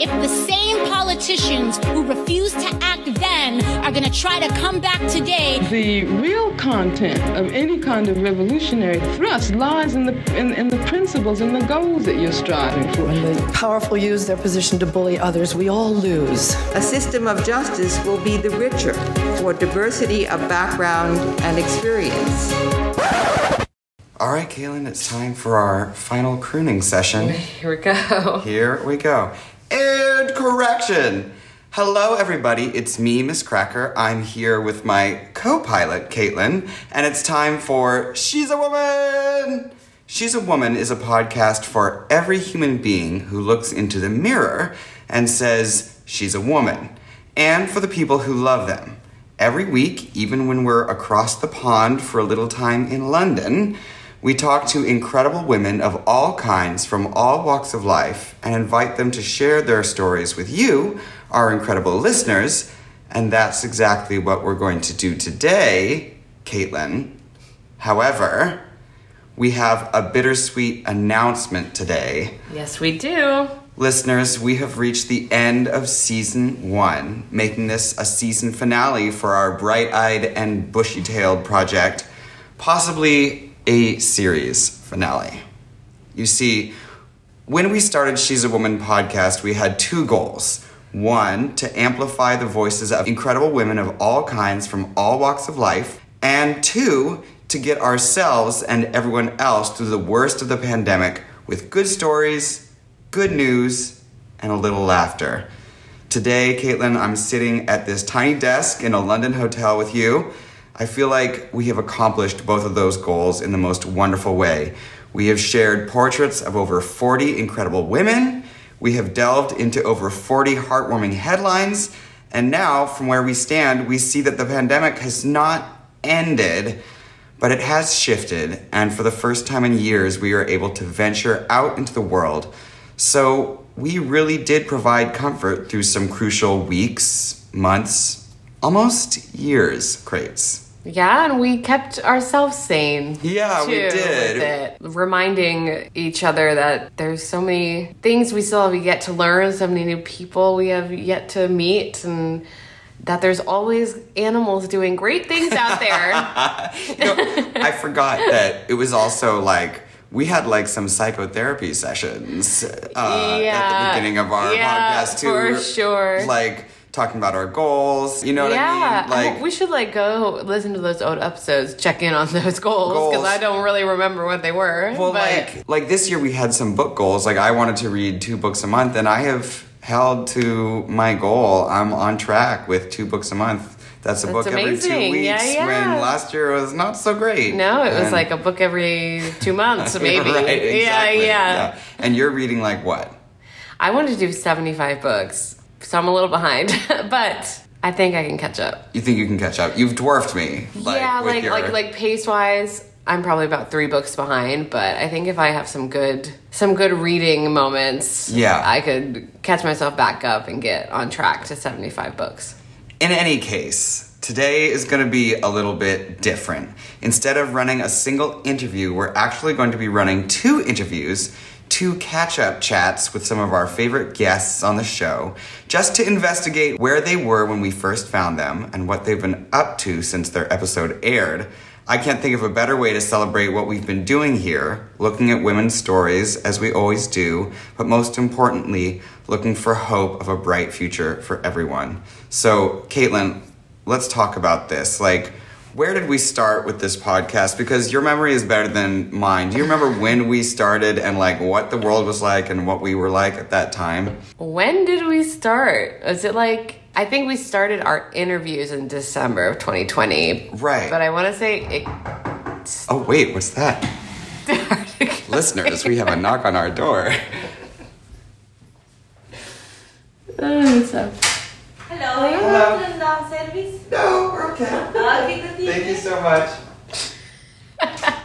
If the same politicians who refused to act then are going to try to come back today. The real content of any kind of revolutionary thrust lies in the in, in the principles and the goals that you're striving for. When the powerful use their position to bully others, we all lose. A system of justice will be the richer for diversity of background and experience. All right, Kaylin, it's time for our final crooning session. Here we go. Here we go. And correction. Hello, everybody. It's me, Miz Cracker. I'm here with my co pilot, Caitlin, and it's time for She's a Woman! She's a Woman is a podcast for every human being who looks into the mirror and says, She's a woman, and for the people who love them. Every week, even when we're across the pond for a little time in London, we talk to incredible women of all kinds from all walks of life and invite them to share their stories with you, our incredible listeners. And that's exactly what we're going to do today, Caitlin. However, we have a bittersweet announcement today. Yes, we do. Listeners, we have reached the end of season one, making this a season finale for our bright eyed and bushy tailed project, possibly a series finale. You see, when we started She's a Woman podcast, we had two goals. One, to amplify the voices of incredible women of all kinds from all walks of life. And two, to get ourselves and everyone else through the worst of the pandemic with good stories, good news, and a little laughter. Today, Caitlin, I'm sitting at this tiny desk in a London hotel with you. I feel like we have accomplished both of those goals in the most wonderful way. We have shared portraits of over 40 incredible women. We have delved into over 40 heartwarming headlines. And now, from where we stand, we see that the pandemic has not ended, but it has shifted. And for the first time in years, we are able to venture out into the world. So, we really did provide comfort through some crucial weeks, months, almost years, crates. Yeah, and we kept ourselves sane. Yeah, too, we did. Reminding each other that there's so many things we still have yet to learn, so many new people we have yet to meet, and that there's always animals doing great things out there. You know, I forgot that it was also like we had like some psychotherapy sessions uh, at the beginning of our Yeah, podcast too. for sure. Like talking about our goals. You know what yeah, I mean? Like we should like go listen to those old episodes, check in on those goals because I don't really remember what they were. Well, but like like this year we had some book goals. Like I wanted to read two books a month, and I have held to my goal. I'm on track with two books a month. That's a That's book every two weeks. Yeah, yeah. When last year was not so great. no, it was like a book every two months, maybe. right, Yeah, exactly, yeah, And you're reading like what? I wanted to do seventy-five books, so I'm a little behind, but I think I can catch up. You think you can catch up? You've dwarfed me. Like, yeah, like your- like like pace wise, I'm probably about three books behind, but I think if I have some good some good reading moments, Yeah. I could catch myself back up and get on track to 75 books. In any case, today is going to be a little bit different. Instead of running a single interview, we're actually going to be running two interviews, two catch up chats with some of our favorite guests on the show, just to investigate where they were when we first found them and what they've been up to since their episode aired. I can't think of a better way to celebrate what we've been doing here, looking at women's stories as we always do, but most importantly, looking for hope of a bright future for everyone. So, Caitlin, let's talk about this. Like, where did we start with this podcast? Because your memory is better than mine. Do you remember when we started and like what the world was like and what we were like at that time? When did we start? Was it like I think we started our interviews in December of 2020. Right. But I want to say it Oh, wait, what's that? Listeners, we have a knock on our door. Oh, so. Hello, you Hello. want the service? No, we're okay. Okay, Thank you so much.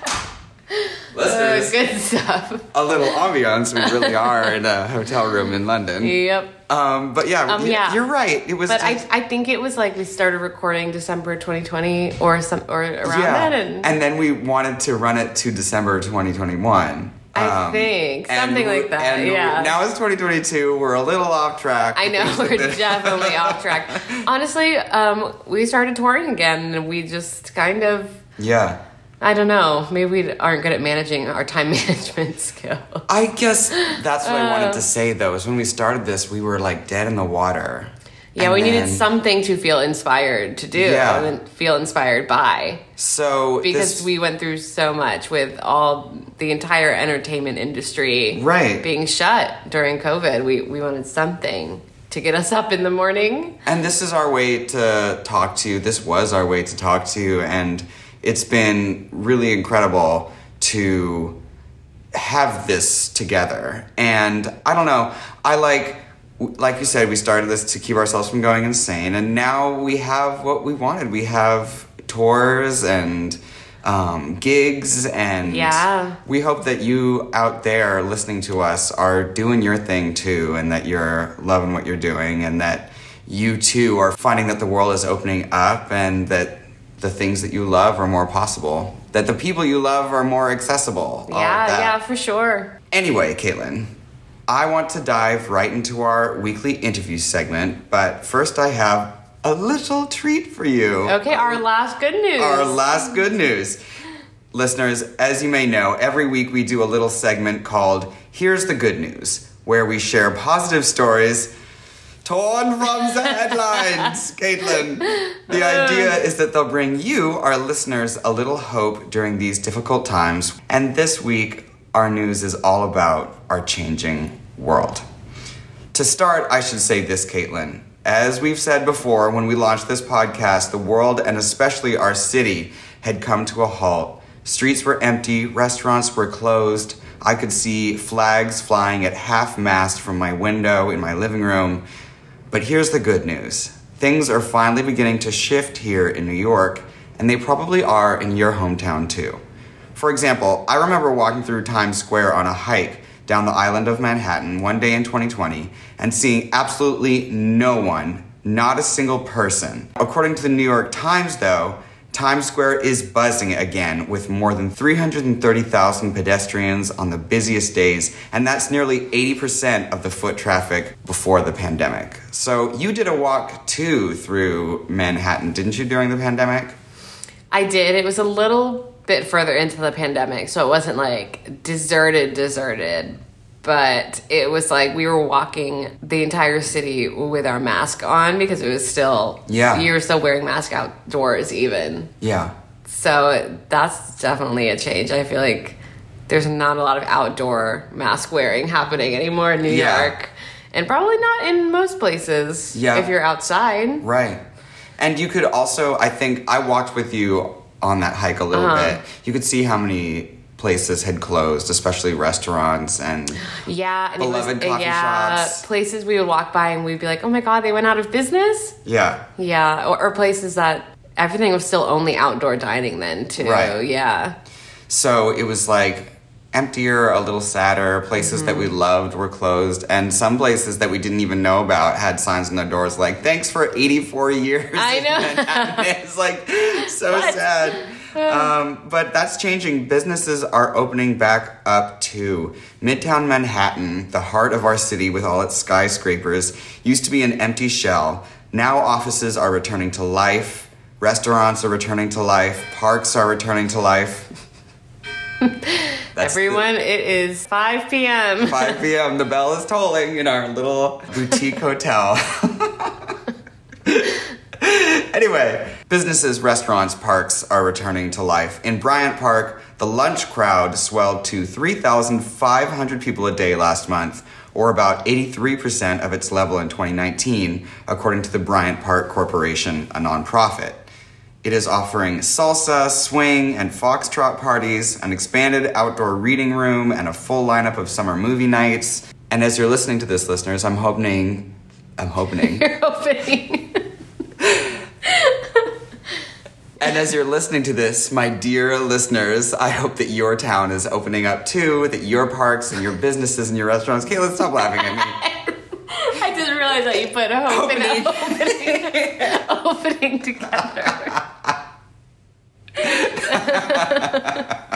Uh, Listeners, good stuff. a little ambiance. We really are in a hotel room in London. Yep. Um, but yeah, Um, y- yeah. you're right. It was But I, just- I think it was like we started recording December 2020 or some or around yeah. then, and, then we wanted to run it to December 2021. I Um, think something like that. yeah. Now it's 2022. We're a little off track. I know we're definitely off track. Honestly, um, we started touring again, and we just kind of Yeah. I don't know. Maybe we aren't good at managing our time management skill. I guess that's what I Uh. wanted to say though. Is when we started this, we were like dead in the water. Yeah, And we needed something to feel inspired to do Yeah. and feel inspired by. So Because this- we went through so much with all the entire entertainment industry Right. being shut during COVID. We we wanted something to get us up in the morning. And this is our way to talk to you. This was our way to talk to you. And it's been really incredible to have this together. And I don't know, I like, like you said, we started this to keep ourselves from going insane. And now we have what we wanted. We have tours and um, gigs and Yeah. we hope that you out there listening to us are doing your thing too and that you're loving what you're doing and that you too are finding that the world is opening up and that the things that you love are more possible that the people you love are more accessible yeah, yeah, for sure. anyway caitlin i want to dive right into our weekly interview segment but first i have a little treat for you Okay, our last good news. our last good news. Listeners, as you may know, every week we do a little segment called Here's the Good News, where we share positive stories torn from the headlines. Caitlin, the idea is that they'll bring you, our listeners, a little hope during these difficult times. And this week, our news is all about our changing world. To start, I should say this, Caitlin. As we've said before, when we launched this podcast, the world and especially our city had come to a halt. Streets were empty, restaurants were closed. I could see flags flying at half mast from my window in my living room. But here's the good news things are finally beginning to shift here in New York, and they probably are in your hometown too. For example, I remember walking through Times Square on a hike down the island of Manhattan one day in 2020 and seeing absolutely no one, not a single person. According to the New York Times, though, Times Square is buzzing again with more than 330,000 pedestrians on the busiest days, and that's nearly 80% of the foot traffic before the pandemic. So you did a walk too through Manhattan, didn't you, during the pandemic? I did. It was a little bit further into the pandemic, so it wasn't like deserted, deserted. But it was like we were walking the entire city with our mask on because it was still Yeah. you were still wearing mask outdoors even. Yeah. So that's definitely a change. I feel like there's not a lot of outdoor mask wearing happening anymore in New Yeah. York, and probably not in most places. Yeah. if you're outside. Right. And you could also, I think, I walked with you on that hike a little Uh-huh. bit. You could see how many places had closed, especially restaurants and Yeah, and Beloved was, coffee yeah, shops. places we would walk by and we'd be like, "Oh my god, they went out of business." yeah. Yeah, or, or places that everything was still only outdoor dining then too. Right. Yeah, So it was like emptier, a little sadder. Places that we Mm-hmm. loved were closed, and some places that we didn't even know about had signs on their doors like "Thanks for 84 years." I know. It's like so What? sad. Um, but that's changing. Businesses are opening back up too. Midtown Manhattan, the heart of our city with all its skyscrapers, used to be an empty shell. Now offices are returning to life. Restaurants are returning to life. Parks are returning to life. That's the- everyone, it is 5 p.m. 5 p.m. The bell is tolling in our little boutique hotel. anyway, businesses, restaurants, parks are returning to life. In Bryant Park, the lunch crowd swelled to 3,500 people a day last month, or about 83% of its level in 2019, according to the Bryant Park Corporation, a nonprofit. It is offering salsa, swing, and foxtrot parties, an expanded outdoor reading room, and a full lineup of summer movie nights. And as you're listening to this, listeners, I'm hoping, I'm hoping, You're opening. and as you're listening to this, my dear listeners, I hope that your town is opening up too, that your parks and your businesses and your restaurants. Kayla, stop laughing at me. I didn't realize that you put hope and opening, opening together.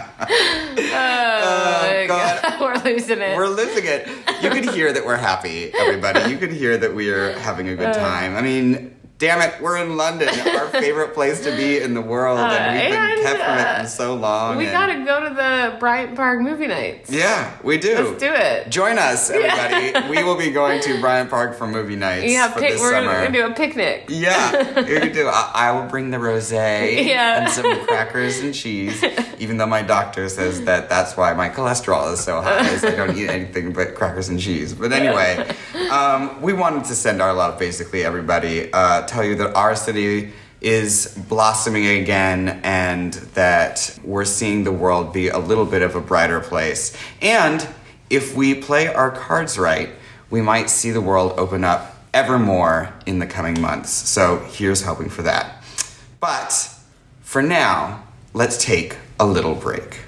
oh, God. We're losing it. We're losing it. You could hear that we're happy, everybody. You could hear that we are having a Uh. good time. I mean, damn it, we're in London, our favorite place to be in the world, and we've and, been kept from it uh, for so long. we and- gotta go to the Bryant Park movie nights. Yeah, we do. Let's do it. Join us, everybody. we will be going to Bryant Park for movie nights Yeah, for pic- we're summer. gonna do a picnic. Yeah, you can do. I, I will bring the rosé Yeah. and some crackers and cheese. Even though my doctor says that that's why my cholesterol is so high, is I don't eat anything but crackers and cheese. But anyway, um, we wanted to send our love, basically, everybody. Uh, tell you that our city is blossoming again, and that we're seeing the world be a little bit of a brighter place. And if we play our cards right, we might see the world open up ever more in the coming months. So here's hoping for that. But for now, let's take a little break.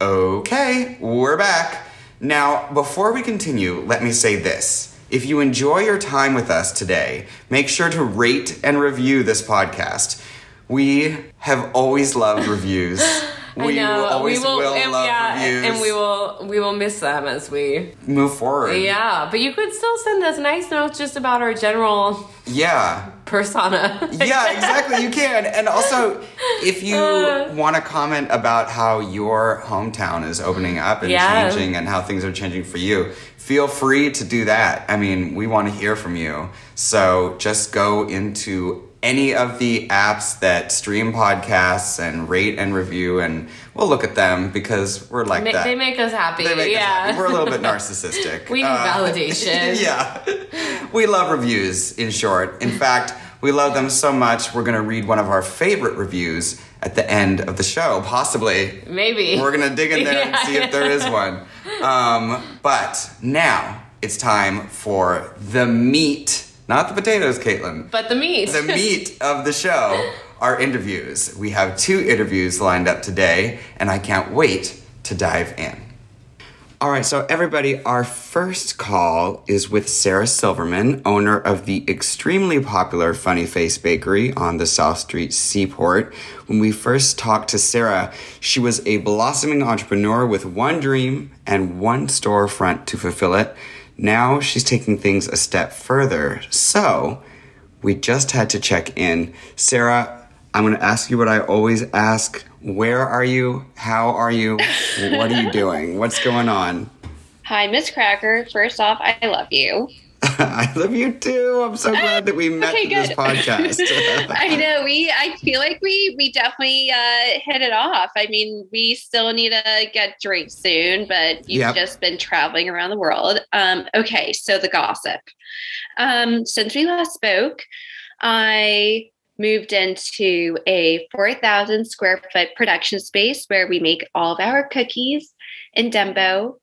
Okay, we're back. Now, before we continue, let me say this. If you enjoy your time with us today, make sure to rate and review this podcast. We have always loved reviews. We I know. will always we will, will and, love yeah, reviews. and we will we will miss them as we move forward. yeah. But you could still send us nice notes just about our general Yeah. persona. yeah, exactly. You can. And also, if you Uh. want to comment about how your hometown is opening up and Yeah. changing and how things are changing for you, feel free to do that. I mean, we want to hear from you. So just go into any of the apps that stream podcasts and rate and review, and we'll look at them because we're like Ma- that. they make us happy. Make us yeah. happy. We're a little bit narcissistic. We need validation. yeah. We love reviews, in short. In fact, we love them so much, we're going to read one of our favorite reviews at the end of the show, possibly. Maybe. We're going to dig in there and see if there is one. Um, but now it's time for the meat, not the potatoes, Caitlin but the meat. the meat of the show are interviews. We have two interviews lined up today, and I can't wait to dive in. All right, so everybody, our first call is with Sarah Silverman, owner of the extremely popular Funny Face Bakery on the South Street Seaport. When we first talked to Sarah, she was a blossoming entrepreneur with one dream and one storefront to fulfill it. Now she's taking things a step further. So, we just had to check in. Sarah, I'm going to ask you what I always ask. Where are you? How are you? What are you doing? What's going on? Hi, Miz Cracker. First off, I love you. I love you too. I'm so glad that we met Okay, this podcast. I know we. I feel like we we definitely uh, hit it off. I mean, we still need to get drinks soon, but you've Yep. just been traveling around the world. Um, okay, so the gossip. Um, since we last spoke, I moved into a 4,000 square foot production space where we make all of our cookies in Dumbo.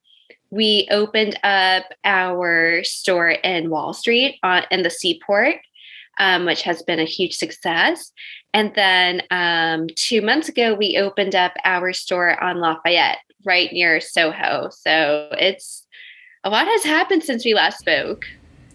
We opened up our store in Wall Street on, in the Seaport, um, which has been a huge success. And then um, two months ago, we opened up our store on Lafayette, right near Soho. So it's a lot has happened since we last spoke.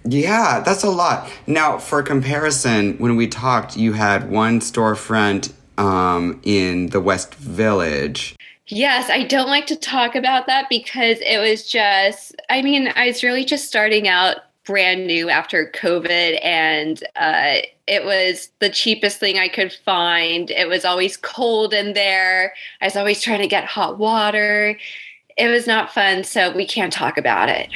yeah, that's a lot. Now, for comparison, when we talked, you had one storefront um, in the West Village. Yes, I don't like to talk about that because it was just, I mean, I was really just starting out brand new after COVID and uh, it was the cheapest thing I could find. It was always cold in there. I was always trying to get hot water. It was not fun, so we can't talk about it.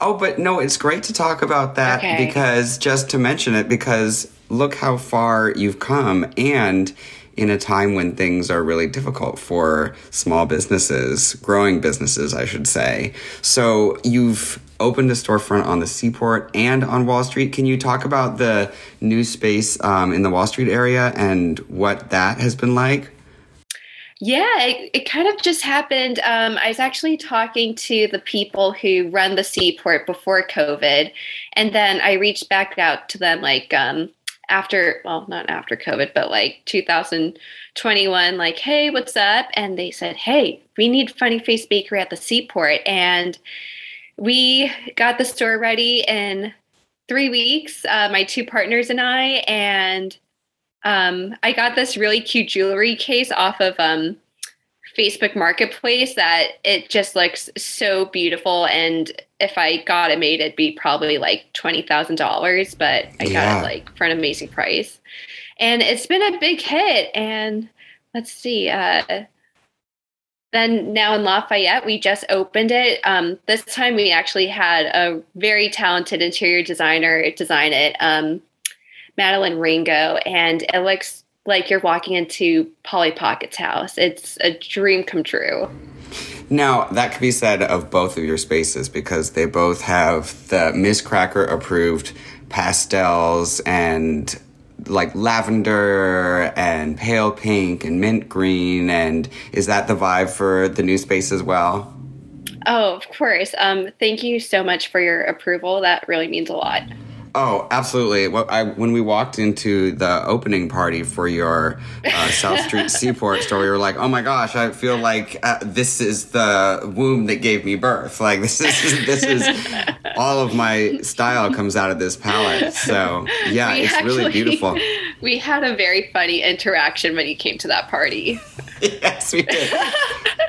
Oh, but no, it's great to talk about that Okay. because just to mention it, because look how far you've come and in a time when things are really difficult for small businesses, growing businesses, I should say. So you've opened a storefront on the seaport and on Wall Street. Can you talk about the new space um, in the Wall Street area and what that has been like? Yeah, it, it kind of just happened. Um, I was actually talking to the people who run the seaport before COVID, and then I reached back out to them like um, after, well, not after COVID, but like 2021, like, hey, what's up? And they said, hey, we need Funny Face Bakery at the seaport. And we got the store ready in three weeks, uh, my two partners and I. And um, I got this really cute jewelry case off of um, Facebook Marketplace that it just looks so beautiful. And if I got it made, it'd be probably like twenty thousand dollars. But I got it like for an amazing price, and it's been a big hit. And let's see, uh, then now in Lafayette, we just opened it. Um, this time we actually had a very talented interior designer design it, um, Madeline Ringo, and it looks like you're walking into Polly Pocket's house. It's a dream come true. Now, that could be said of both of your spaces because they both have the Miz Cracker approved pastels and like lavender and pale pink and mint green. And is that the vibe for the new space as well? Oh, of course. Um, thank you so much for your approval. That really means a lot. Oh, absolutely. Well, I, when we walked into the opening party for your uh, South Street Seaport store, we were like, "Oh my gosh, I feel like uh, this is the womb that gave me birth. Like this is this is all of my style comes out of this palette." So yeah, we it's actually, really beautiful. We had a very funny interaction when you came to that party. yes, we did.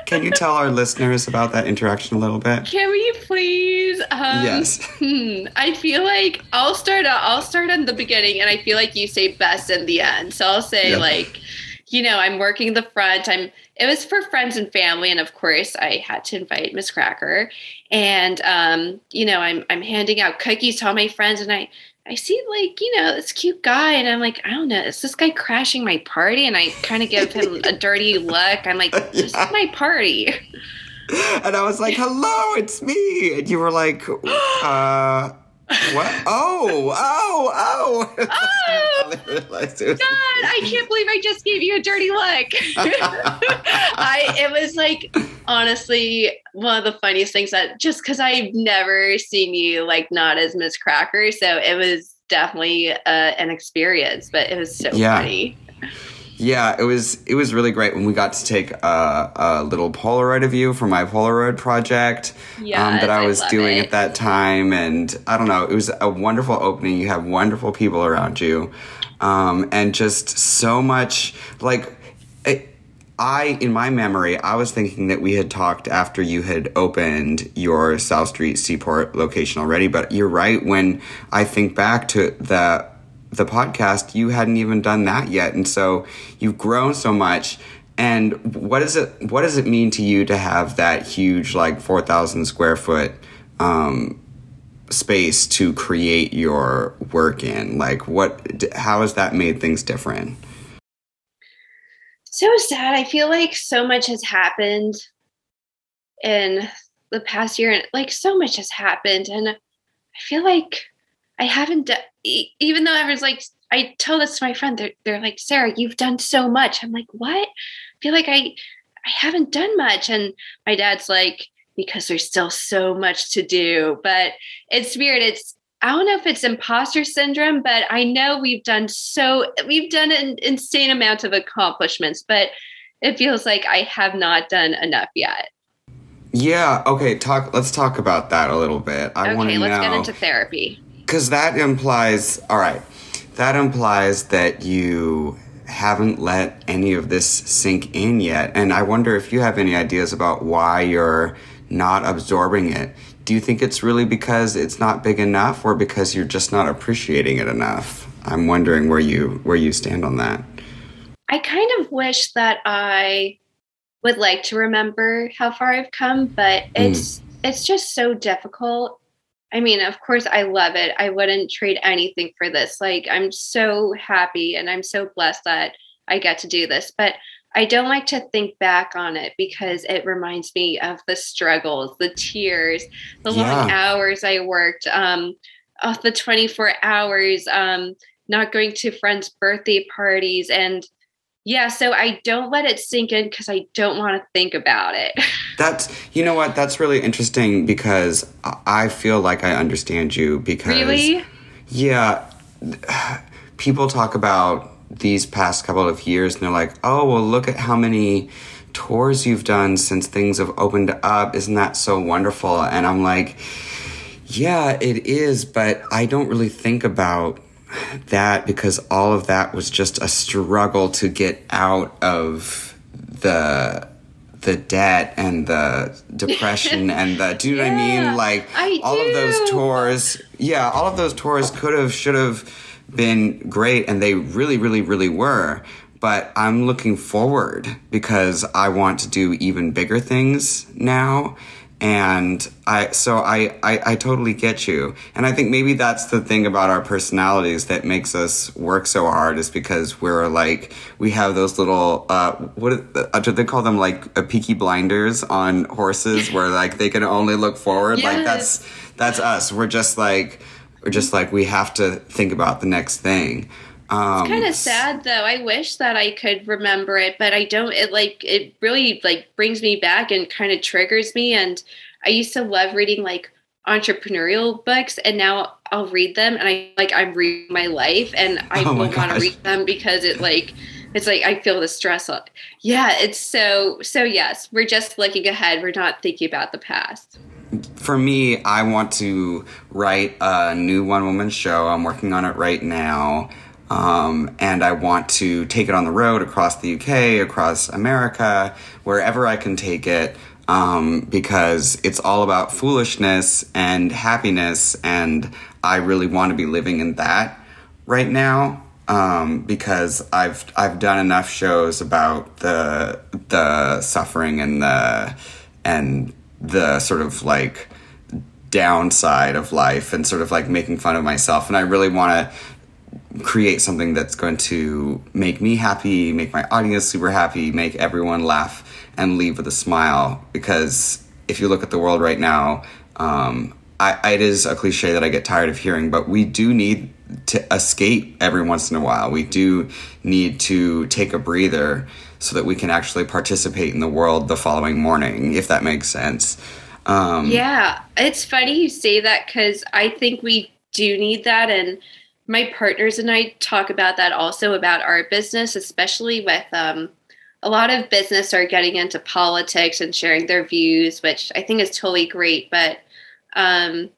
Can you tell our listeners about that interaction a little bit? Can we please? Um, yes. Hmm, I feel like I'll start. I'll start in the beginning, and I feel like you say best in the end. So I'll say yep. like, you know, I'm working the front. I'm. It was for friends and family, and of course, I had to invite Miz Cracker, and um, you know, I'm I'm handing out cookies to all my friends, and I I see like, you know, this cute guy and I'm like, I don't know, is this guy crashing my party? And I kind of give him a dirty look. I'm like, this yeah. is my party. And I was like, hello, it's me. And you were like, uh, what? Oh, oh, oh. oh God, I can't believe I just gave you a dirty look. I it was like honestly one of the funniest things that just because I've never seen you like not as Miz Cracker. So it was definitely uh, an experience, but it was so yeah. funny. Yeah, it was it was really great when we got to take a, a little Polaroid of you for my Polaroid project yes, um, that I was I doing it. at that time, and I don't know, it was a wonderful opening. You have wonderful people around you, um, and just so much like. It, I, in my memory, I was thinking that we had talked after you had opened your South Street Seaport location already, but you're right. When I think back to the the podcast, you hadn't even done that yet. And so you've grown so much. And what does it what does it mean to you to have that huge like 4,000 square foot um, space to create your work in? Like what how has that made things different? So sad. I feel like so much has happened in the past year and like so much has happened and I feel like I haven't done, even though everyone's like, I tell this to my friend, they're, they're like, Sarah, you've done so much. I'm like, what? I feel like I, I haven't done much. And my dad's like, because there's still so much to do, but it's weird. It's, I don't know if it's imposter syndrome, but I know we've done so, we've done an insane amount of accomplishments, but it feels like I have not done enough yet. Yeah. Okay. Talk. Let's talk about that a little bit. I okay. Let's know, get into therapy because that implies all right that implies that you haven't let any of this sink in yet and i wonder if you have any ideas about why you're not absorbing it. Do you think it's really because it's not big enough or because you're just not appreciating it enough? I'm wondering where you where you stand on that. I kind of wish that i would like to remember how far i've come but it's mm. it's just so difficult I mean, of course, I love it. I wouldn't trade anything for this. Like, I'm so happy and I'm so blessed that I get to do this. But I don't like to think back on it because it reminds me of the struggles, the tears, the Yeah. long hours I worked, um, of the 24 hours, um, not going to friends' birthday parties. And yeah, so I don't let it sink in because I don't want to think about it. That's you know what that's really interesting because I- feel like I understand you because really? yeah people talk about these past couple of years and they're like oh well look at how many tours you've done since things have opened up isn't that so wonderful and I'm like yeah it is but I don't really think about that because all of that was just a struggle to get out of the the debt and the depression and the do you know what I mean? Like I all of those tours yeah, all of those tours could have should have been great and they really, really, really were. But I'm looking forward because I want to do even bigger things now. And I, so I, I, I totally get you. And I think maybe that's the thing about our personalities that makes us work so hard is because we're like, we have those little, uh, what, uh, do they call them like a peaky blinders on horses where like they can only look forward? Like that's, that's us. We're just like, we're just like, we have to think about the next thing. Um, kind of sad though i wish that i could remember it but i don't it like it really like brings me back and kind of triggers me and i used to love reading like entrepreneurial books and now i'll read them and i like i'm reading my life and i Oh don't want to read them because it like it's like i feel the stress yeah it's so so yes we're just looking ahead we're not thinking about the past for me, I want to write a new one woman show. I'm working on it right now. Um, and I want to take it on the road across the UK, across America, wherever I can take it, um, because it's all about foolishness and happiness. And I really want to be living in that right now. Um, because I've I've done enough shows about the the suffering and the and the sort of like downside of life and sort of like making fun of myself and I really want to create something that's going to make me happy, make my audience super happy, make everyone laugh and leave with a smile because if you look at the world right now um, I, it is a cliche that I get tired of hearing, but we do need to escape every once in a while. We do need to take a breather so that we can actually participate in the world the following morning, if that makes sense. Um, Yeah, it's funny you say that because I think we do need that. And my partners and I talk about that also about our business, especially with um, a lot of business are getting into politics and sharing their views, which I think is totally great. But um,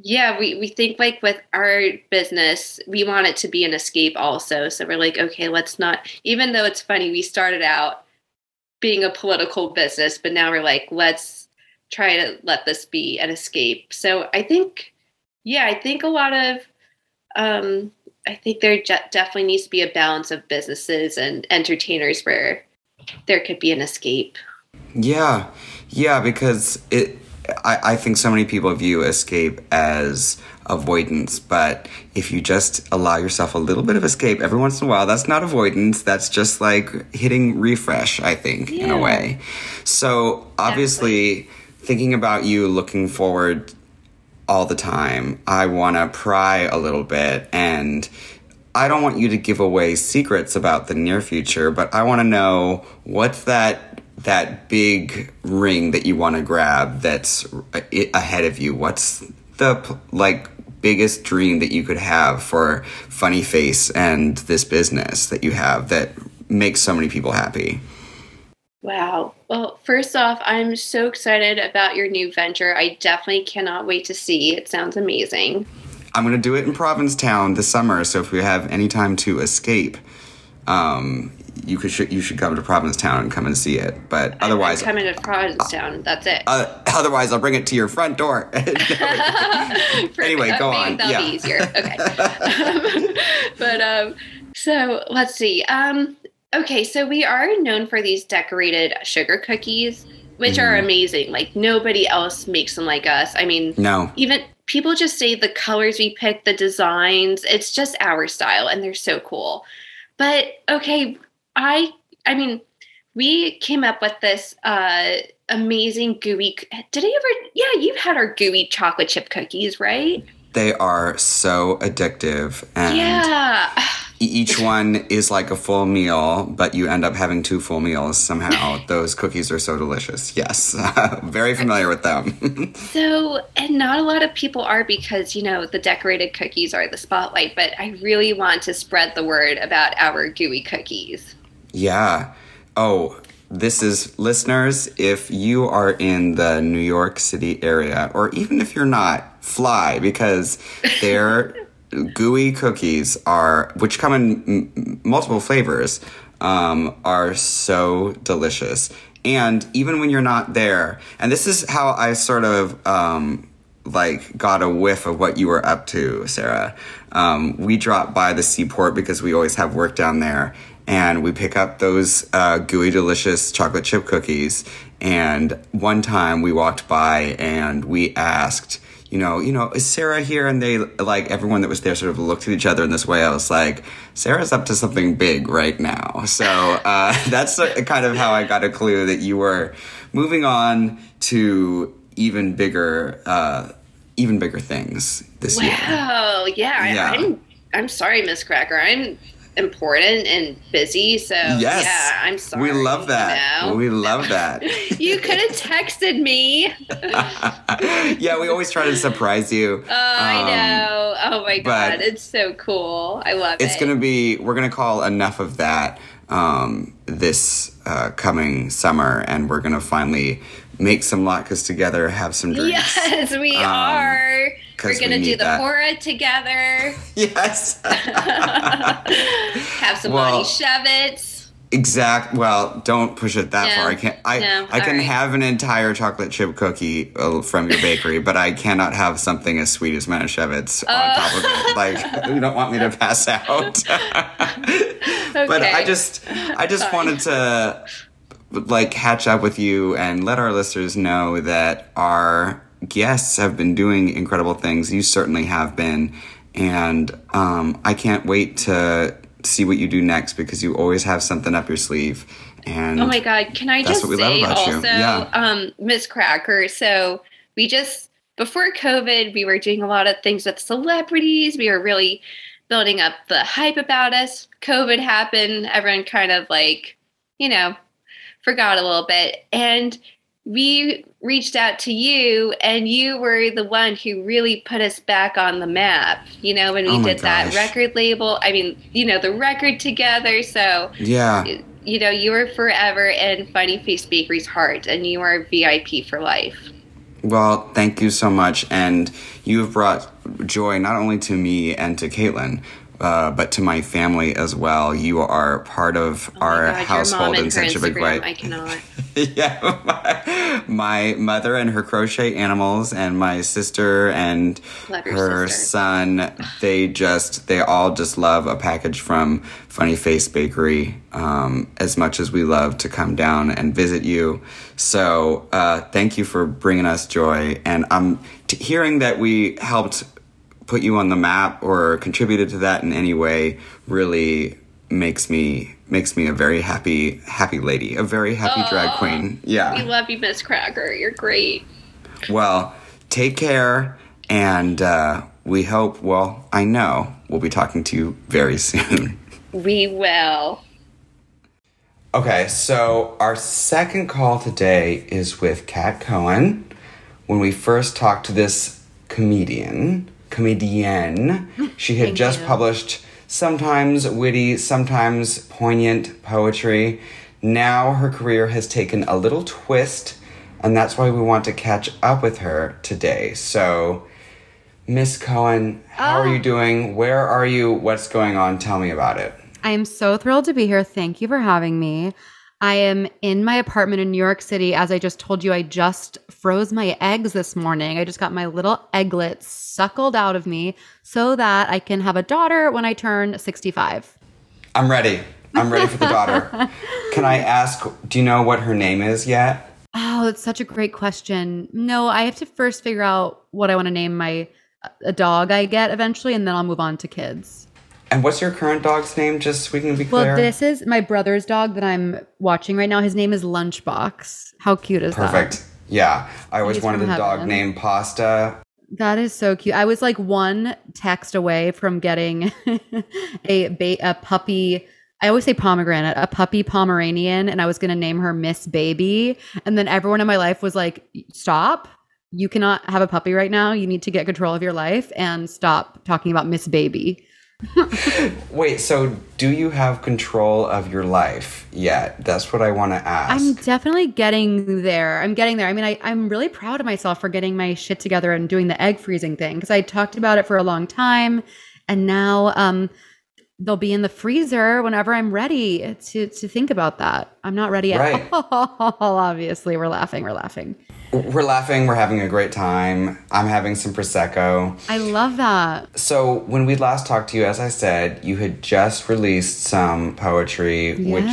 yeah, we, we think like with our business, we want it to be an escape also. So we're like, okay, let's not, even though it's funny, we started out being a political business, but now we're like, let's try to let this be an escape. So I think, yeah, I think a lot of, um, I think there definitely needs to be a balance of businesses and entertainers where there could be an escape. Yeah, yeah, because it. I, I think so many people view escape as avoidance, but if you just allow yourself a little bit of escape every once in a while, that's not avoidance. That's just like hitting refresh. I think in a Yeah. way. So obviously, thinking about you looking forward all the time, I want to pry a little bit and. I don't want you to give away secrets about the near future, but I want to know what's that that big ring that you want to grab that's ahead of you. What's the like biggest dream that you could have for Funny Face and this business that you have that makes so many people happy? Wow. Well, first off, I'm so excited about your new venture. I definitely cannot wait to see. It sounds amazing. I'm going to do it in Provincetown this summer, so if you have any time to escape, um, you could sh- you should come to Provincetown and come and see it. But otherwise, I'm coming to Provincetown. That's it. uh, otherwise I'll bring it to your front door. anyway, go on. That'll Yeah. be easier. Okay. but um, so let's see. Um, okay, so we are known for these decorated sugar cookies, which are Mm-hmm. amazing. Like nobody else makes them like us. I mean, no. even people just say the colors we pick, the designs, it's just our style, and they're so cool. But okay, I I mean, we came up with this uh, amazing gooey. Did I ever? Yeah, you've had our gooey chocolate chip cookies, right? They are so addictive. And yeah. Each one is like a full meal, but you end up having two full meals somehow. Those cookies are so delicious. Yes. Very familiar with them. So, and not a lot of people are because, you know, the decorated cookies are the spotlight, but I really want to spread the word about our gooey cookies. Yeah. Oh, this is listeners. If you are in the New York City area, or even if you're not, fly because their gooey cookies are, which come in m- multiple flavors, um, are so delicious. And even when you're not there, and this is how I sort of um, like got a whiff of what you were up to, Sarah. Um, we drop by the seaport because we always have work down there, and we pick up those uh, gooey, delicious chocolate chip cookies. And one time we walked by and we asked, you know, you know, is Sarah here? And they like everyone that was there sort of looked at each other in this way. I was like, Sarah's up to something big right now. So uh, that's kind of how I got a clue that you were moving on to even bigger, uh, even bigger things this year. Wow. Yeah. Yeah. I, I'm, I'm sorry, Miz Cracker. I'm important and busy. So, Yes. yeah, I'm sorry. We love that. you know? We love that. you could have texted me. yeah, we always try to surprise you. Oh, I Um, know. Oh my god, it's so cool. I love It's it. It's gonna be. We're gonna call enough of that um, this uh, coming summer, and we're gonna finally make some latkes together, have some drinks. Yes, we Um, are. We're gonna we do the that. hora together. Yes. Have some Well- Shevitz. Exact. Well, don't push it that No. far. I can't. I No. I can right. have an entire chocolate chip cookie uh, from your bakery, but I cannot have something as sweet as Manischewitz on Oh. top of it. Like you don't want me to pass out. okay. But I just I just wanted to like catch up with you and let our listeners know that our guests have been doing incredible things. You certainly have been, and um, I can't wait to see what you do next because you always have something up your sleeve. And Oh my god, can I just say also, Yeah. um, Miz Cracker, so we just before COVID, we were doing a lot of things with celebrities. We were really building up the hype about us. COVID happened, everyone kind of like, you know, forgot a little bit. And we reached out to you and you were the one who really put us back on the map. You know, when we Oh did that record label, I mean, you know, the record together. So yeah, you know, you are forever in Funny Face Bakery's heart, and you are VIP for life. Well, thank you so much. And you have brought joy not only to me and to Caitlin, uh, but to my family as well. You are part of our Oh God, household in such a big way. I cannot. yeah, my, my mother and her crochet animals, and my sister and her sister. son. They just, they all just love a package from Funny Face Bakery um, as much as we love to come down and visit you. So, uh, thank you for bringing us joy. And I'm t- hearing that we helped put you on the map or contributed to that in any way really makes me makes me a very happy happy lady a very happy drag queen Yeah. We love you, Miz Cracker. You're great. well take care and uh, we hope well i know we'll be talking to you very soon We will. Okay, so our second call today is with Kat Cohen. When we first talked to this comedian, comedienne, she had just published sometimes witty, sometimes poignant poetry. Now her career has taken a little twist, and that's why we want to catch up with her today. So, Miss Cohen, how are ah. you doing? Where are you? What's going on? Tell me about it. I am so thrilled to be here. Thank you for having me. I am in my apartment in New York City. As I just told you, I just froze my eggs this morning. I just got my little egglets suckled out of me so that I can have a daughter when I turn 65. I'm ready. I'm ready for the daughter. Can I ask, do you know what her name is yet? Oh, that's such a great question. No, I have to first figure out what I want to name my uh, a dog I get eventually, and then I'll move on to kids. And what's your current dog's name, just so we can be clear? Well, this is my brother's dog that I'm watching right now. His name is Lunchbox. How cute is that? Perfect. Yeah. I always He's wanted a dog named Pasta. That is so cute. I was like one text away from getting a ba- a puppy. I always say pomegranate, a puppy Pomeranian, and I was going to name her Miss Baby. And then everyone in my life was like, "Stop! You cannot have a puppy right now. You need to get control of your life and stop talking about Miss Baby." Wait, so do you have control of your life yet? That's what I want to ask. I'm definitely getting there. I'm getting there. I mean, I, I'm really proud of myself for getting my shit together and doing the egg freezing thing because I talked about it for a long time, and now um, they'll be in the freezer whenever I'm ready to to think about that. I'm not ready at Right. all. Obviously, we're laughing. We're laughing. We're laughing, we're having a great time. I'm having some Prosecco. I love that. So, when we last talked to you, as I said, you had just released some poetry, which,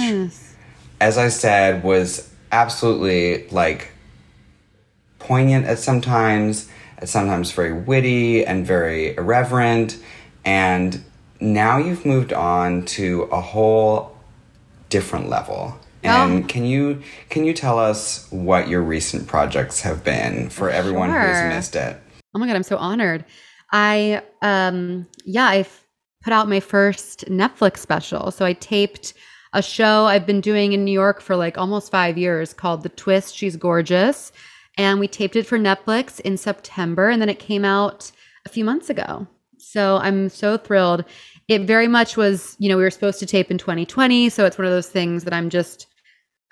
as I said, was absolutely like poignant at sometimes, at sometimes very witty and very irreverent. And now you've moved on to a whole different level. And Oh. can you can you tell us what your recent projects have been for everyone Sure. who's missed it? Oh my god, I'm so honored. I um yeah, I've put out my first Netflix special. So I taped a show I've been doing in New York for like almost 5 years called The Twist She's Gorgeous, and we taped it for Netflix in September and then it came out a few months ago. So I'm so thrilled. It very much was, you know, we were supposed to tape in 2020, so it's one of those things that I'm just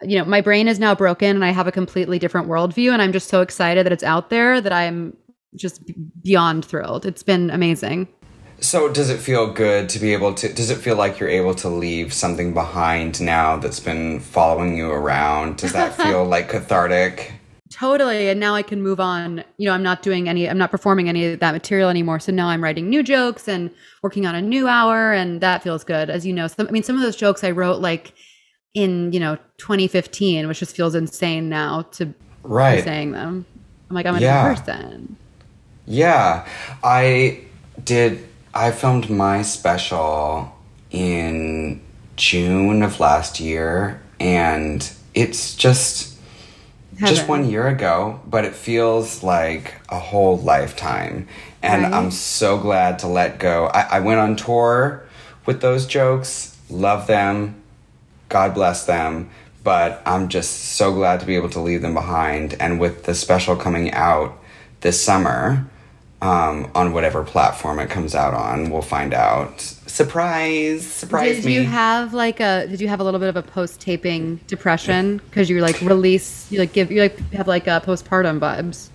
you know, my brain is now broken and I have a completely different worldview. And I'm just so excited that it's out there that I'm just beyond thrilled. It's been amazing. So does it feel good to be able to does it feel like you're able to leave something behind now that's been following you around? Does that feel like cathartic? Totally. And now I can move on. You know, I'm not doing any, I'm not performing any of that material anymore. So now I'm writing new jokes and working on a new hour. And that feels good. As you know, some, I mean, some of those jokes I wrote like in, you know, 2015, which just feels insane now to be Right. saying them. I'm like, I'm a Yeah. new person. Yeah. I did I filmed my special in June of last year and it's just just one year ago, but it feels like a whole lifetime. And Right. I'm so glad to let go. I, I went on tour with those jokes, love them, God bless them, but I'm just so glad to be able to leave them behind. And with the special coming out this summer, um, on whatever platform it comes out on, we'll find out. Surprise! Surprise did me. you have like a did you have a little bit of a post taping depression because you like release you like give you like have like a postpartum vibes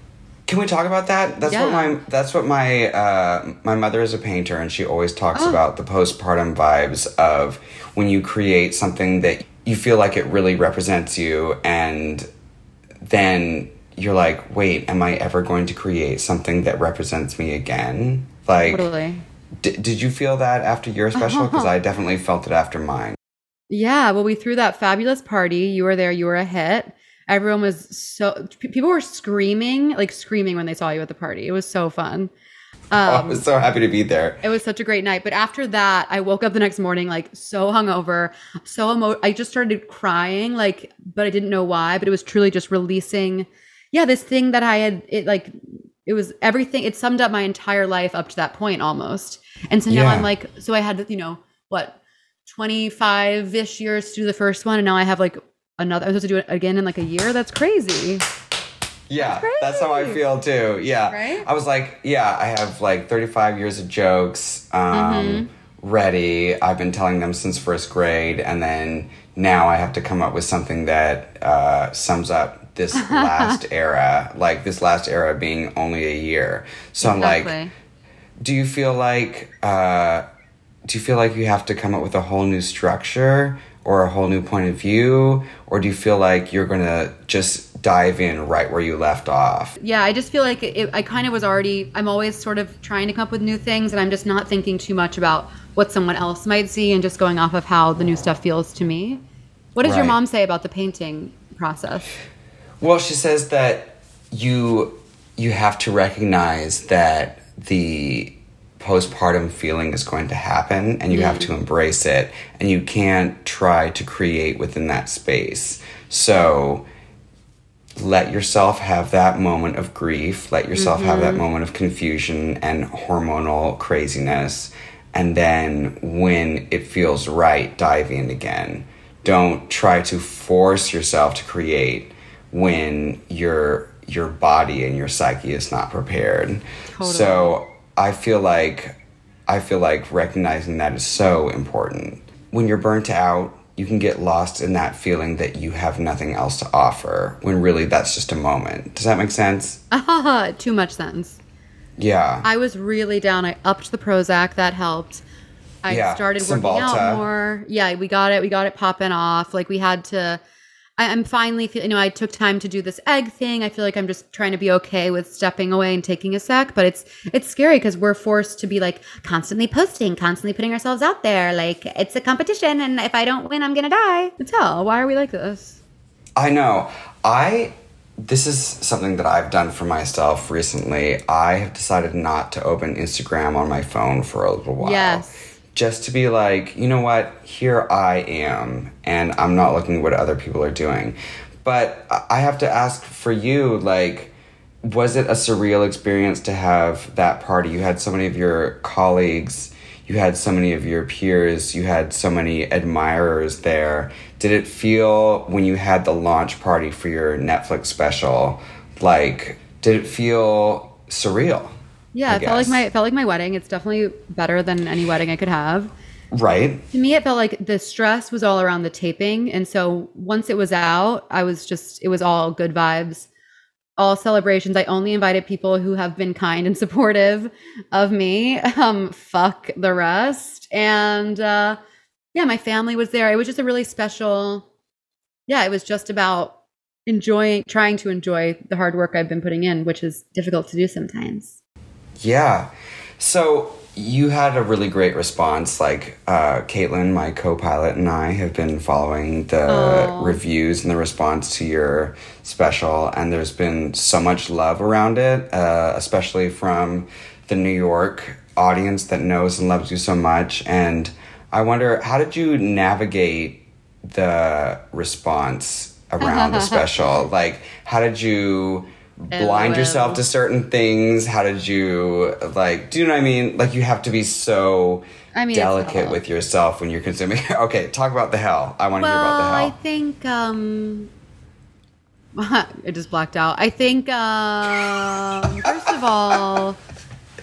Can we talk about that? That's what my that's what my uh, my mother is a painter, and she always talks Oh. about the postpartum vibes of when you create something that you feel like it really represents you, and then you're like, wait, am I ever going to create something that represents me again? Like, totally d- did you feel that after your special? Because I definitely felt it after mine. yeah well we threw that fabulous party you were there you were a hit everyone was so people were screaming like screaming when they saw you at the party it was so fun oh, I um, was so happy to be there. It was such a great night. But after that, I woke up the next morning like so hungover, so emo. I just started crying, like, but I didn't know why. But it was truly just releasing, yeah, this thing that I had. It like it was everything. It summed up my entire life up to that point almost. And so now Yeah. I'm like, so I had you know what, twenty five ish years to do the first one, and now I have like another. I was supposed to do it again in like a year. That's crazy. Yeah, that's how I feel too. Yeah. Right? I was like, yeah, I have like 35 years of jokes um, Mm-hmm. ready. I've been telling them since first grade, and then now I have to come up with something that uh, sums up this last era, like this last era being only a year. So I'm like, do you feel like uh, do you feel like you have to come up with a whole new structure or a whole new point of view or do you feel like you're gonna just dive in right where you left off Yeah, I just feel like it, I kind of was already, I'm always sort of trying to come up with new things, and I'm just not thinking too much about what someone else might see and just going off of how the new stuff feels to me. What does your mom say about the painting process? well she says that you you have to recognize that the postpartum feeling is going to happen and you have to mm. embrace it and you can't try to create within that space. So let yourself have that moment of grief, let yourself have that mm-hmm. moment of confusion and hormonal craziness. And then when it feels right, dive in again. Don't try to force yourself to create when your your body and your psyche is not prepared. So I feel like I feel like recognizing that is so important. When you're burnt out, you can get lost in that feeling that you have nothing else to offer when really that's just a moment. Does that make sense? Too much sense. Yeah. I was really down. I upped the Prozac. That helped. I Yeah, started working Cymbalta. out more. Yeah, we got it. We got it popping off. Like we had to. I, I'm finally, feel, you know, I took time to do this egg thing. I feel like I'm just trying to be okay with stepping away and taking a sec. But it's it's scary because we're forced to be like constantly posting, constantly putting ourselves out there. Like it's a competition, and if I don't win, I'm gonna die. It's hell. Why are we like this? I know. I this is something that I've done for myself recently. I have decided not to open Instagram on my phone for a little while. Yes. Just to be like, you know what? Here I am, and I'm not looking at what other people are doing. But I have to ask for you, like, was it a surreal experience to have that party? You had so many of your colleagues, you had so many of your peers, you had so many admirers there. Did it feel when you had the launch party for your Netflix special, like, did it feel surreal? Yeah, I it felt like my it felt like my wedding. It's definitely better than any wedding I could have. Right? To me, it felt like the stress was all around the taping. And so once it was out, I was just, it was all good vibes, all celebrations. I only invited people who have been kind and supportive of me. Um, fuck the rest. And uh, yeah, my family was there. It was just a really special, yeah, it was just about enjoying, trying to enjoy the hard work I've been putting in, which is difficult to do sometimes. Yeah. So you had a really great response. Like uh, Caitlin, my co-pilot, and I have been following the reviews and the response to your special, and there's been so much love around it, uh, especially from the New York audience that knows and loves you so much. And I wonder, how did you navigate the response around the special? Like, how did you? Blind LOL. yourself to certain things? How did you like? Do you know what I mean? Like you have to be so I mean, delicate with yourself when you're consuming. okay, talk about the hell. I want to hear about the hell. I think um I just blacked out. I think um first of all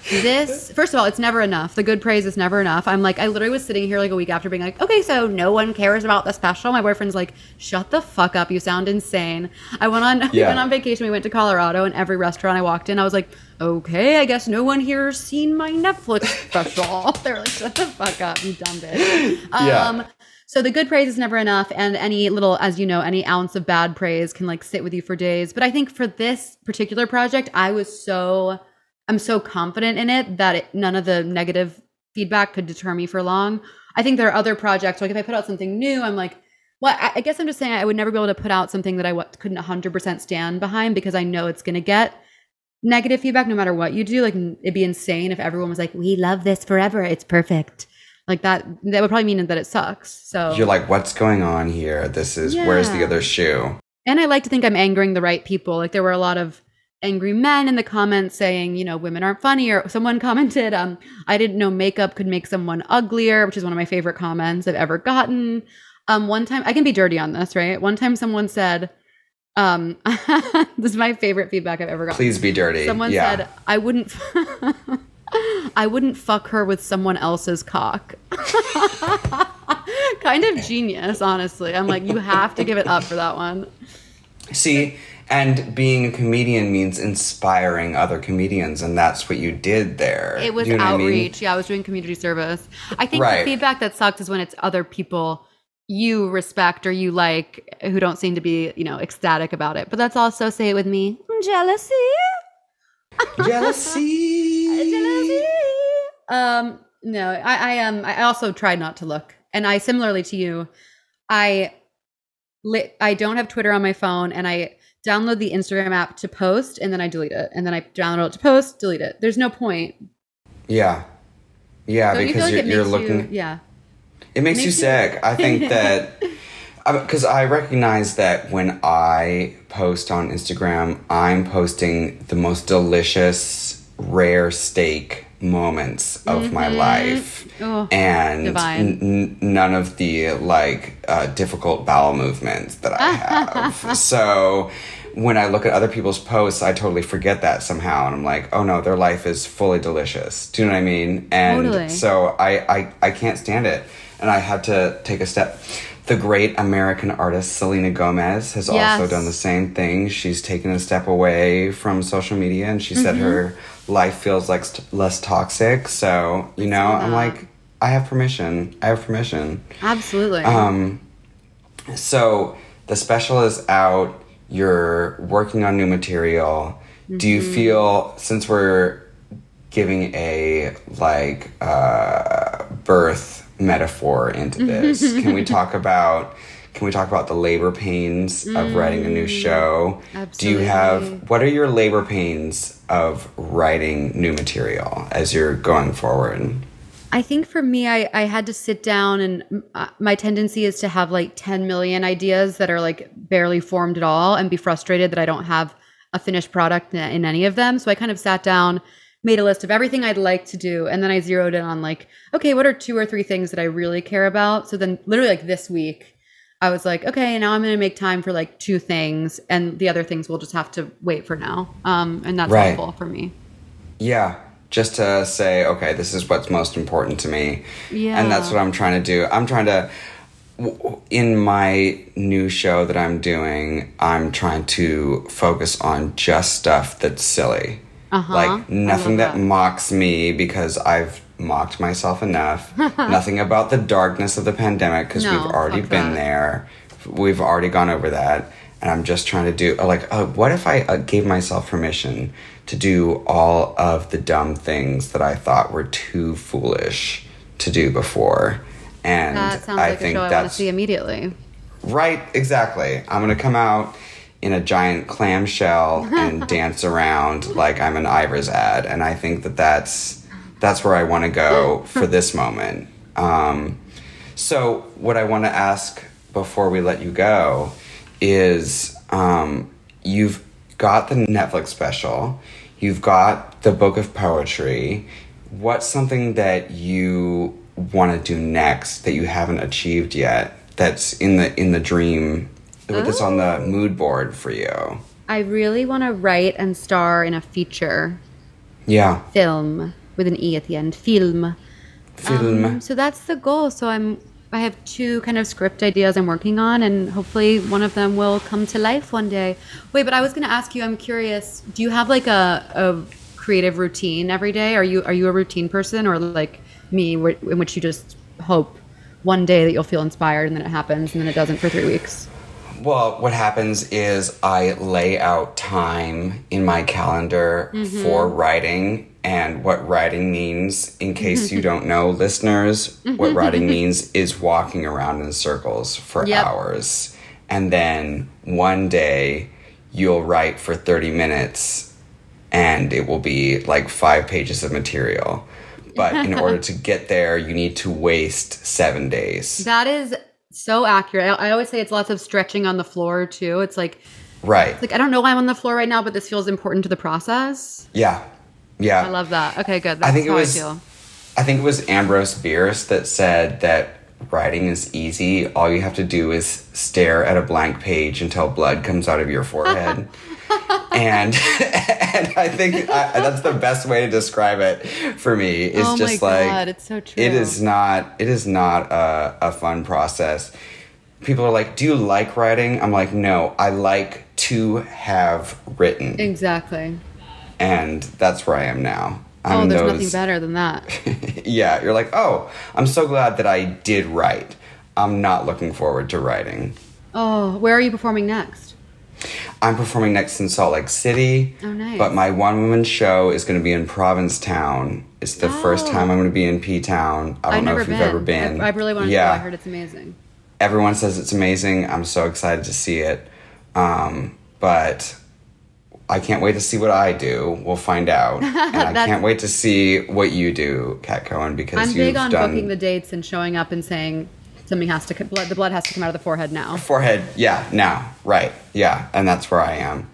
this first of all it's never enough. The good praise is never enough. I'm like i literally was sitting here like a week after being like okay so no one cares about the special? My boyfriend's like shut the fuck up. You sound insane. I went on we went on vacation. We went to colorado and every restaurant i walked in i was like okay i guess no one here has seen my netflix special. They're like shut the fuck up you dumb bitch. Yeah. um so the good praise is never enough, and any little, as you know, any ounce of bad praise can like sit with you for days. But I think for this particular project, I was so, I'm so confident in it that it, none of the negative feedback could deter me for long. I think there are other projects, like if I put out something new, I'm like, well, I, I guess I'm just saying I would never be able to put out something that I w- couldn't 100% stand behind because I know it's going to get negative feedback no matter what you do. Like it'd be insane if everyone was like, "We love this forever. It's perfect." Like that that would probably mean that it sucks. So You're like, what's going on here? This is where's the other shoe? and I like to think I'm angering the right people. Like there were a lot of angry men in the comments saying, you know, women aren't funny or someone commented, um, I didn't know makeup could make someone uglier, which is one of my favorite comments I've ever gotten. Um, one time I can be dirty on this, right? One time someone said, um, this is my favorite feedback I've ever gotten. Please be dirty. Someone yeah. said, I wouldn't I wouldn't fuck her with someone else's cock. kind of genius, honestly. I'm like, you have to give it up for that one. See, and being a comedian means inspiring other comedians, and that's what you did there. It was you know what I mean? outreach. Yeah, I was doing community service. I think Right. the feedback that sucks is when it's other people you respect or you like who don't seem to be, you know, ecstatic about it. But that's also say it with me. Jealousy. Jealousy. Jealousy. Um, no, I, I um I also try not to look. And I similarly to you, I I don't have Twitter on my phone and I download the Instagram app to post and then I delete it. And then I download it to post, delete it. There's no point. Yeah. Yeah, Don't because feel like you're, it you're looking. you, yeah. It makes, you Makes you- sick. I think that because I recognize that when I post on Instagram, I'm posting the most delicious, rare steak moments of my life, Mm-hmm. Oh, and n- none of the like uh, difficult bowel movements that I have. so. When I look at other people's posts, I totally forget that somehow, and I'm like, "Oh no, their life is fully delicious." Do you know what I mean? And Totally. so I, I, I can't stand it. And I had to take a step. The great American artist Selena Gomez has also done the same thing. She's taken a step away from social media and she said her life feels like st- less toxic. So, you know, I'm like, I have permission. I have permission. Absolutely. Um, so the special is out. You're working on new material. Do you feel since we're giving a like uh, birth metaphor into this? can we talk about? Can we talk about the labor pains of writing a new show? Do you have what are your labor pains of writing new material as you're going forward? I think for me, I, I had to sit down, and uh, my tendency is to have like 10 million ideas that are like barely formed at all and be frustrated that I don't have a finished product in any of them. So I kind of sat down, made a list of everything I'd like to do, and then I zeroed in on like, okay, what are two or three things that I really care about? So then, literally, like this week, I was like, okay, now I'm going to make time for like two things, and the other things we'll just have to wait for now. Um, and that's Right. helpful for me. Yeah, just to say, okay, this is what's most important to me. Yeah. And that's what I'm trying to do. I'm trying to, in my new show that I'm doing, I'm trying to focus on just stuff that's silly. Uh-huh. Like nothing that, that. mocks me because I've mocked myself enough. nothing about the darkness of the pandemic because No, we've already been that. there. We've already gone over that. And I'm just trying to do, like, uh, what if I uh, gave myself permission to do all of the dumb things that I thought were too foolish to do before? And That sounds I like a think show I want to that's see immediately. Right, exactly. I'm gonna come out in a giant clamshell and dance around like I'm an Ivers ad, and I think that that's that's where I want to go for this moment. Um, so, what I want to ask before we let you go is, um, you've got the Netflix special, you've got the book of poetry. What's something that you want to do next that you haven't achieved yet? That's in the in the dream. That's on the mood board for you. I really want to write and star in a feature Yeah, film with an e at the end. Film. film. Um, so that's the goal. So I'm. I have two kind of script ideas I'm working on, and hopefully one of them will come to life one day. Wait, but I was going to ask you. I'm curious. Do you have like a, a creative routine every day? Are you are you a routine person, or like me, wh- in which you just hope one day that you'll feel inspired, and then it happens, and then it doesn't for three weeks? Well, what happens is I lay out time in my calendar Mm-hmm. for writing. And what writing means, in case you don't know, listeners, what writing means is walking around in circles for Yep. hours. And then one day you'll write for 30 minutes and it will be like five pages of material. But in order to get there, you need to waste seven days. That is so accurate. I, I always say it's lots of stretching on the floor too. It's like Right. like I don't know why I'm on the floor right now, but this feels important to the process. Yeah. Yeah. I love that. Okay, good. That's I think it was. I. I think it was Ambrose Bierce that said that writing is easy. All you have to do is stare at a blank page until blood comes out of your forehead. and and I think I, that's the best way to describe it for me. Is Oh my just like God, it's so true. It is not. It is not a, a fun process. People are like, "Do you like writing?" I'm like, "No, I like to have written," Exactly. And that's where I am now. I'm oh, there's those- nothing better than that. yeah, you're like, oh, I'm so glad that I did write. I'm not looking forward to writing. Oh, where are you performing next? I'm performing next in Salt Lake City. Oh, nice. But my one woman show is going to be in Provincetown. It's the first Oh. time I'm going to be in P Town. I don't I've know if you've been. ever been. I, I really want to yeah. go. I heard it's amazing. Everyone says it's amazing. I'm so excited to see it. Um, but I can't wait to see what I do. We'll find out. And I can't wait to see what you do, Kat Cohen, because I'm big on done booking the dates and showing up and saying something has to blood. The blood has to come out of the forehead now. forehead. Yeah, now. Right. Yeah. And that's where I am.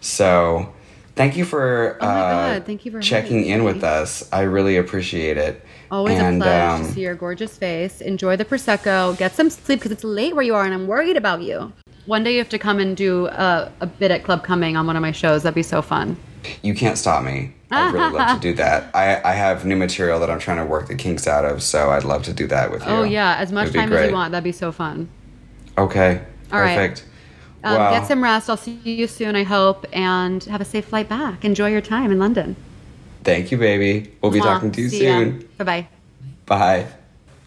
So thank you for Oh my uh, God, thank you for checking in with us. I really appreciate it. Always and, a pleasure um, to see your gorgeous face. Enjoy the prosecco. Get some sleep because it's late where you are, and I'm worried about you. One day you have to come and do a, a bit at Club Cumming on one of my shows. That'd be so fun. You can't stop me. I'd really love to do that. I, I have new material that I'm trying to work the kinks out of, so I'd love to do that with you. Oh yeah, as much time as you want. That'd be so fun. Okay. All right. Perfect. Um, Well- Get some rest. I'll see you soon. I hope, and have a safe flight back. Enjoy your time in London. Thank you, baby. We'll be talking to you soon. Bye bye. Bye.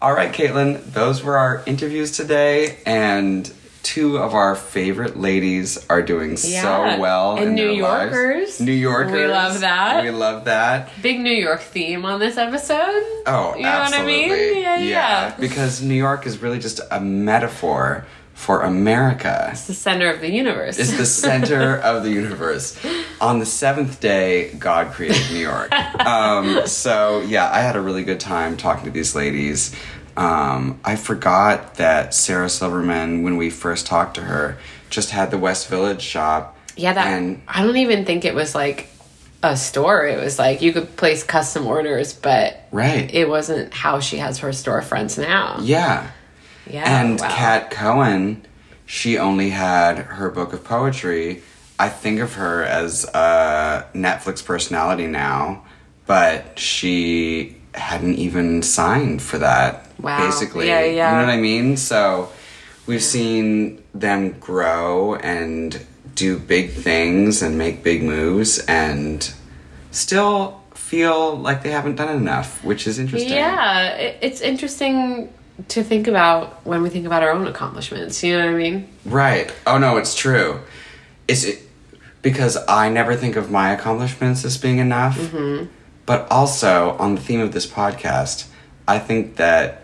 All right, Caitlin, those were our interviews today, and two of our favorite ladies are doing Yeah. so well. And in New their lives. Yorkers. New Yorkers. We love that. We love that. Big New York theme on this episode. Oh, You know absolutely. what I mean? Yeah, yeah. Because New York is really just a metaphor for America. It's the center of the universe. It's the center of the universe. On the seventh day, God created New York. Um, so, yeah, I had a really good time talking to these ladies. Um, I forgot that Sarah Silverman, when we first talked to her, just had the West Village shop. Yeah, that And I don't even think it was like a store. It was like you could place custom orders, but Right. it wasn't how she has her storefronts now. yeah. Yeah, and wow. Kat Cohen, she only had her book of poetry. I think of her as a Netflix personality now, but she hadn't even signed for that. Wow. Basically, Yeah, yeah. You know what I mean? So we've seen them grow and do big things and make big moves, and still feel like they haven't done enough, which is interesting. Yeah, it's interesting to think about when we think about our own accomplishments. You know what I mean? Right. Oh no, it's true. It's it, because I never think of my accomplishments as being enough. Mm-hmm. But also, on the theme of this podcast, I think that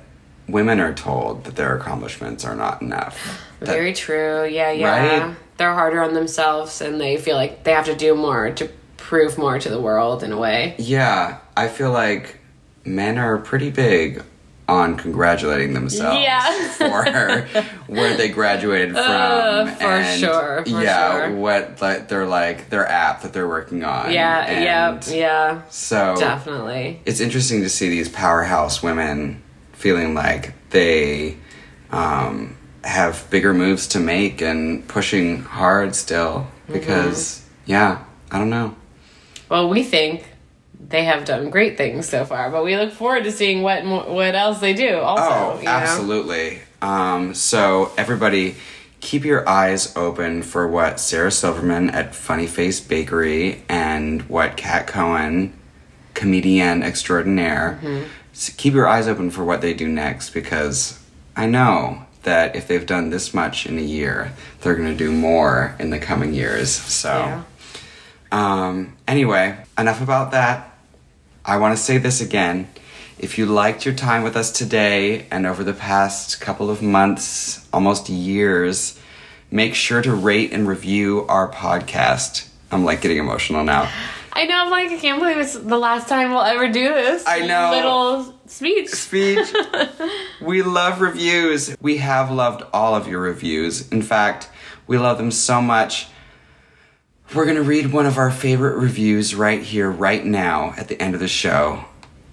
women are told that their accomplishments are not enough. That- Very true. Yeah, yeah. Right? They're harder on themselves and they feel like they have to do more to prove more to the world in a way. yeah, I feel like men are pretty big on congratulating themselves Yeah. for where they graduated from. Uh, for sure, for yeah, sure. what like, they're like their app that they're working on. Yeah, and yeah, yeah. So Definitely. it's interesting to see these powerhouse women feeling like they um, have bigger moves to make and pushing hard still Mm-hmm. because yeah i don't know Well, we think they have done great things so far, but we look forward to seeing what what else they do. Also, oh absolutely um, so everybody keep your eyes open for what sarah silverman at funny face bakery and what kat cohen comedian extraordinaire Mm-hmm. Keep your eyes open for what they do next because i know that if they've done this much in a year they're going to do more in the coming years so Yeah. um, anyway, enough about that. I want to say this again. If you liked your time with us today and over the past couple of months, almost years, make sure to rate and review our podcast. I'm like getting emotional now. I know. I'm like, I can't believe it's the last time we'll ever do this. I know. Little speech. Speech. we love reviews. We have loved all of your reviews. In fact, we love them so much. We're going to read one of our favorite reviews right here, right now, at the end of the show.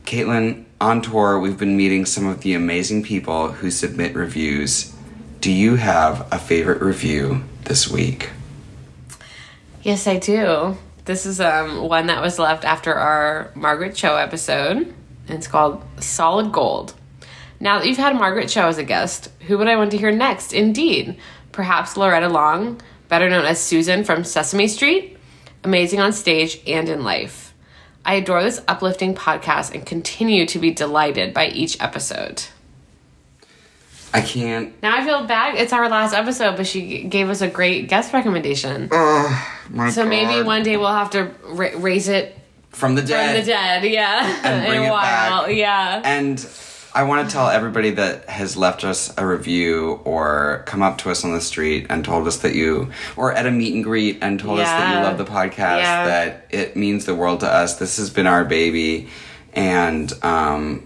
Caitlin, on tour, we've been meeting some of the amazing people who submit reviews. Do you have a favorite review this week? Yes, I do. This is um one that was left after our Margaret Cho episode. And it's called Solid Gold. Now that you've had Margaret Cho as a guest, who would I want to hear next? Indeed, perhaps Loretta Long, better known as Susan from Sesame Street, amazing on stage and in life. I adore this uplifting podcast and continue to be delighted by each episode. I can't. Now I feel bad. It's our last episode, but she gave us a great guest recommendation. My so maybe one day we'll have to ra- raise it From the dead. from the dead. Yeah, And bring in it while. back. Yeah. And I want to tell everybody that has left us a review or come up to us on the street and told us that you, or at a meet and greet and told us that you love the podcast, Yeah. that it means the world to us. This has been our baby. And, um,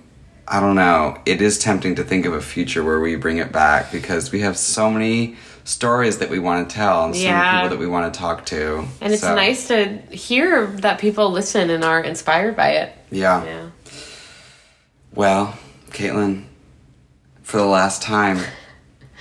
I don't know. It is tempting to think of a future where we bring it back because we have so many stories that we want to tell and so many people that we want to talk to. And it's So, nice to hear that people listen and are inspired by it. Yeah. Yeah. Well, Caitlin, for the last time,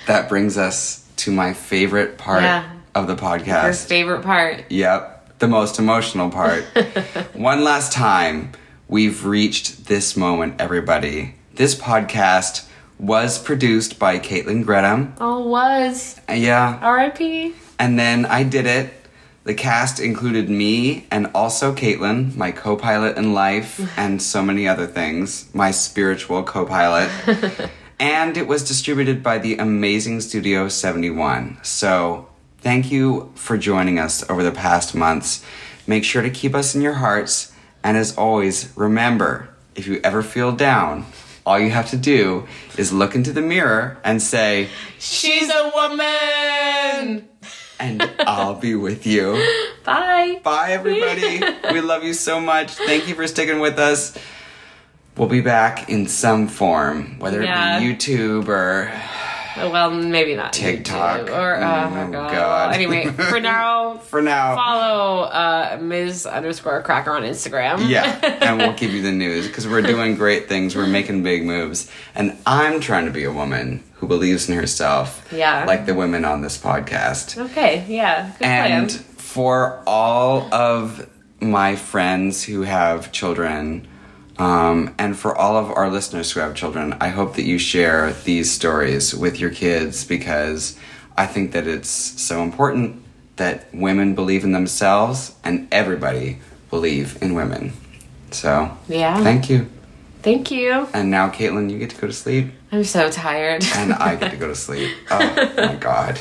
that brings us to my favorite part Yeah. of the Your podcast. favorite part. Yep, the most emotional part. One last time, we've reached this moment, everybody. This podcast was produced by Caitlin Gretham. Oh, was. Uh, Yeah, R.I.P. and then I did it. The cast included me and also Caitlin, my co pilot in life, and so many other things, my spiritual co pilot. and it was distributed by the amazing Studio 71. So thank you for joining us over the past months. Make sure to keep us in your hearts. And as always, remember if you ever feel down, all you have to do is look into the mirror and say, She's a woman. and I'll be with you. Bye. Bye, everybody. we love you so much. Thank you for sticking with us. We'll be back in some form, whether Yeah. it be YouTube or Well, maybe not TikTok. YouTube or uh, Oh, oh god. God. Anyway, for now, for now. follow uh, Ms. underscore Cracker on Instagram. Yeah, and we'll give you the news because we're doing great things. We're making big moves. And I'm trying to be a woman who believes in herself. Yeah. Like the women on this podcast. Okay. Yeah. Good and plan. for all of my friends who have children um, and for all of our listeners who have children i hope that you share these stories with your kids because i think that it's so important that women believe in themselves and everybody believe in women so Yeah. thank you Thank you. and now caitlin you get to go to sleep I'm so tired. and i get to go to sleep oh my god